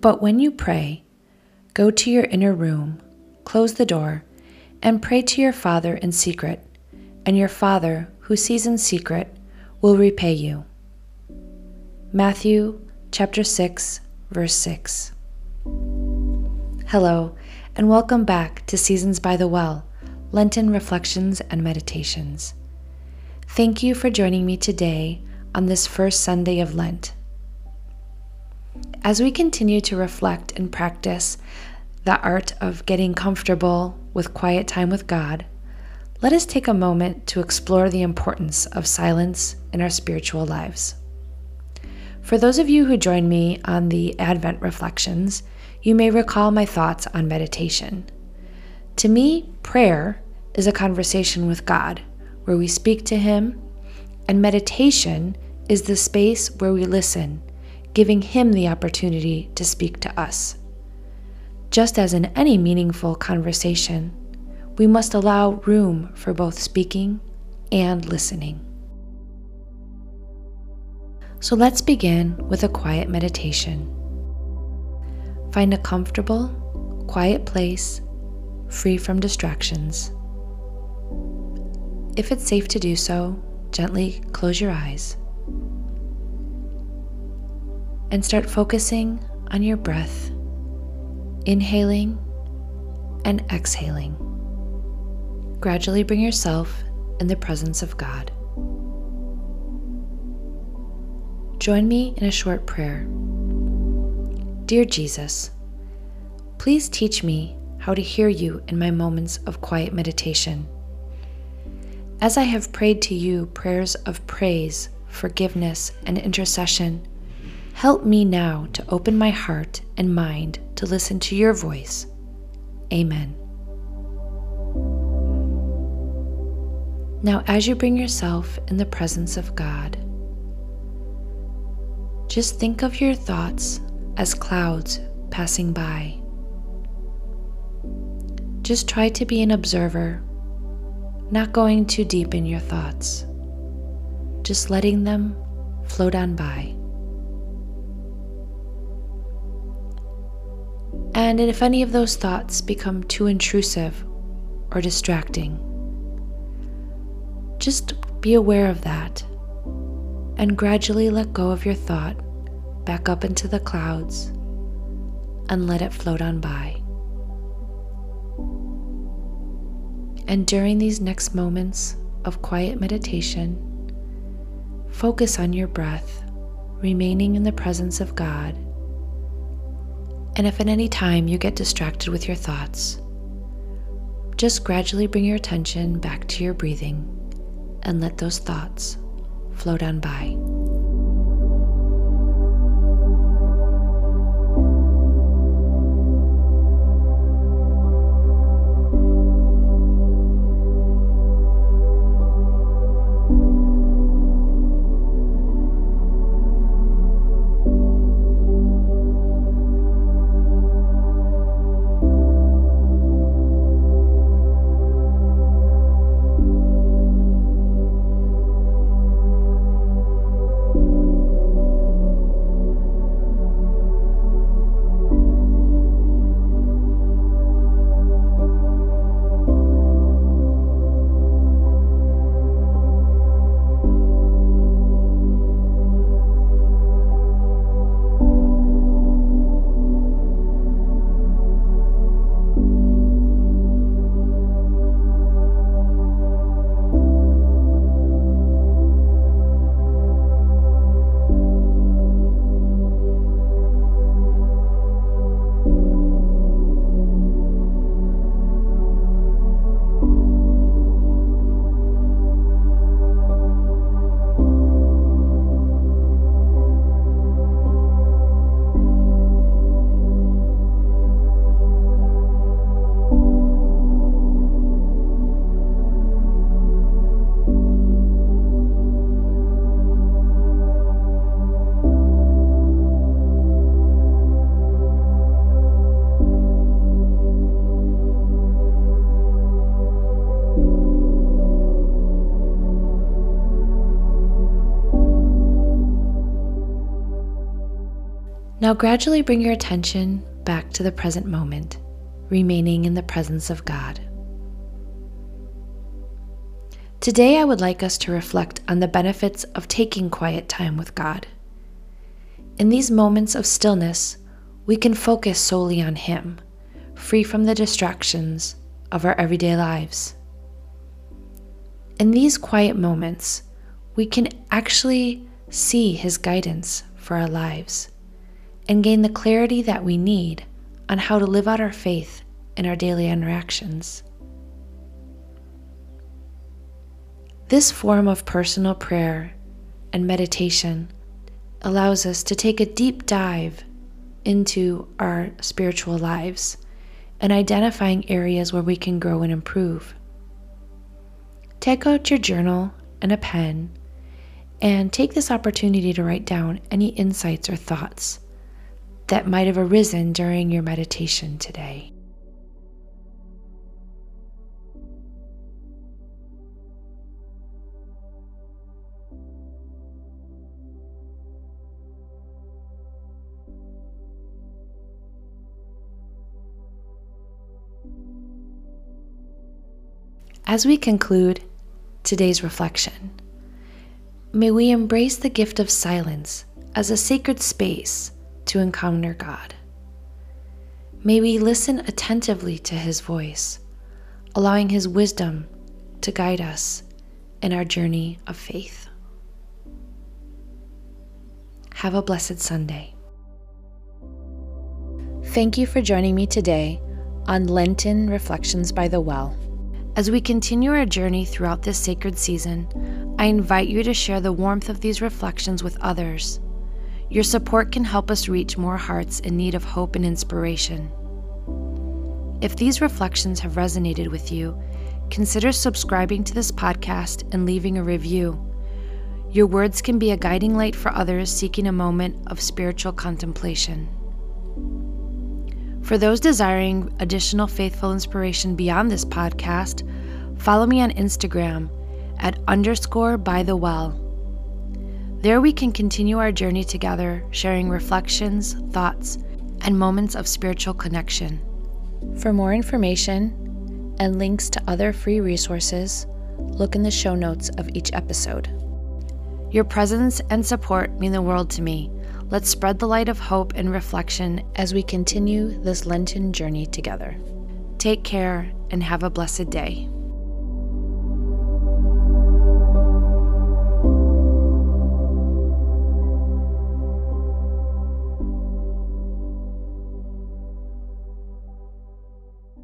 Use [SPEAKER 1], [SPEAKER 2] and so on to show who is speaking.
[SPEAKER 1] But when you pray, go to your inner room, close the door, and pray to your Father in secret, and your Father, who sees in secret, will repay you. Matthew chapter 6, verse 6. Hello, and welcome back to Seasons by the Well, Lenten Reflections and Meditations. Thank you for joining me today on this first Sunday of Lent. As we continue to reflect and practice the art of getting comfortable with quiet time with God, let us take a moment to explore the importance of silence in our spiritual lives. For those of you who joined me on the Advent reflections, you may recall my thoughts on meditation. To me, prayer is a conversation with God where we speak to Him, and meditation is the space where we listen, giving Him the opportunity to speak to us. Just as in any meaningful conversation, we must allow room for both speaking and listening. So let's begin with a quiet meditation. Find a comfortable, quiet place, free from distractions. If it's safe to do so, gently close your eyes and start focusing on your breath, inhaling and exhaling. Gradually bring yourself in the presence of God. Join me in a short prayer. Dear Jesus, please teach me how to hear you in my moments of quiet meditation. As I have prayed to you prayers of praise, forgiveness, and intercession, help me now to open my heart and mind to listen to your voice. Amen. Now, as you bring yourself in the presence of God, just think of your thoughts as clouds passing by. Just try to be an observer, not going too deep in your thoughts, just letting them float on by. And if any of those thoughts become too intrusive or distracting, just be aware of that and gradually let go of your thought back up into the clouds and let it float on by. And during these next moments of quiet meditation, focus on your breath, remaining in the presence of God. And if at any time you get distracted with your thoughts, just gradually bring your attention back to your breathing and let those thoughts float on by. Now, gradually bring your attention back to the present moment, remaining in the presence of God. Today, I would like us to reflect on the benefits of taking quiet time with God. In these moments of stillness, we can focus solely on Him, free from the distractions of our everyday lives. In these quiet moments, we can actually see His guidance for our lives and gain the clarity that we need on how to live out our faith in our daily interactions. This form of personal prayer and meditation allows us to take a deep dive into our spiritual lives and identifying areas where we can grow and improve. Take out your journal and a pen and take this opportunity to write down any insights or thoughts that might have arisen during your meditation today. As we conclude today's reflection, may we embrace the gift of silence as a sacred space to encounter God. May we listen attentively to His voice, allowing His wisdom to guide us in our journey of faith. Have a blessed Sunday. Thank you for joining me today on Lenten Reflections by the Well. As we continue our journey throughout this sacred season, I invite you to share the warmth of these reflections with others. Your support can help us reach more hearts in need of hope and inspiration. If these reflections have resonated with you, consider subscribing to this podcast and leaving a review. Your words can be a guiding light for others seeking a moment of spiritual contemplation. For those desiring additional faithful inspiration beyond this podcast, follow me on Instagram at underscore by the well. There we can continue our journey together, sharing reflections, thoughts, and moments of spiritual connection. For more information and links to other free resources, look in the show notes of each episode. Your presence and support mean the world to me Let's spread the light of hope and reflection as we continue this Lenten journey together. Take care and have a blessed day.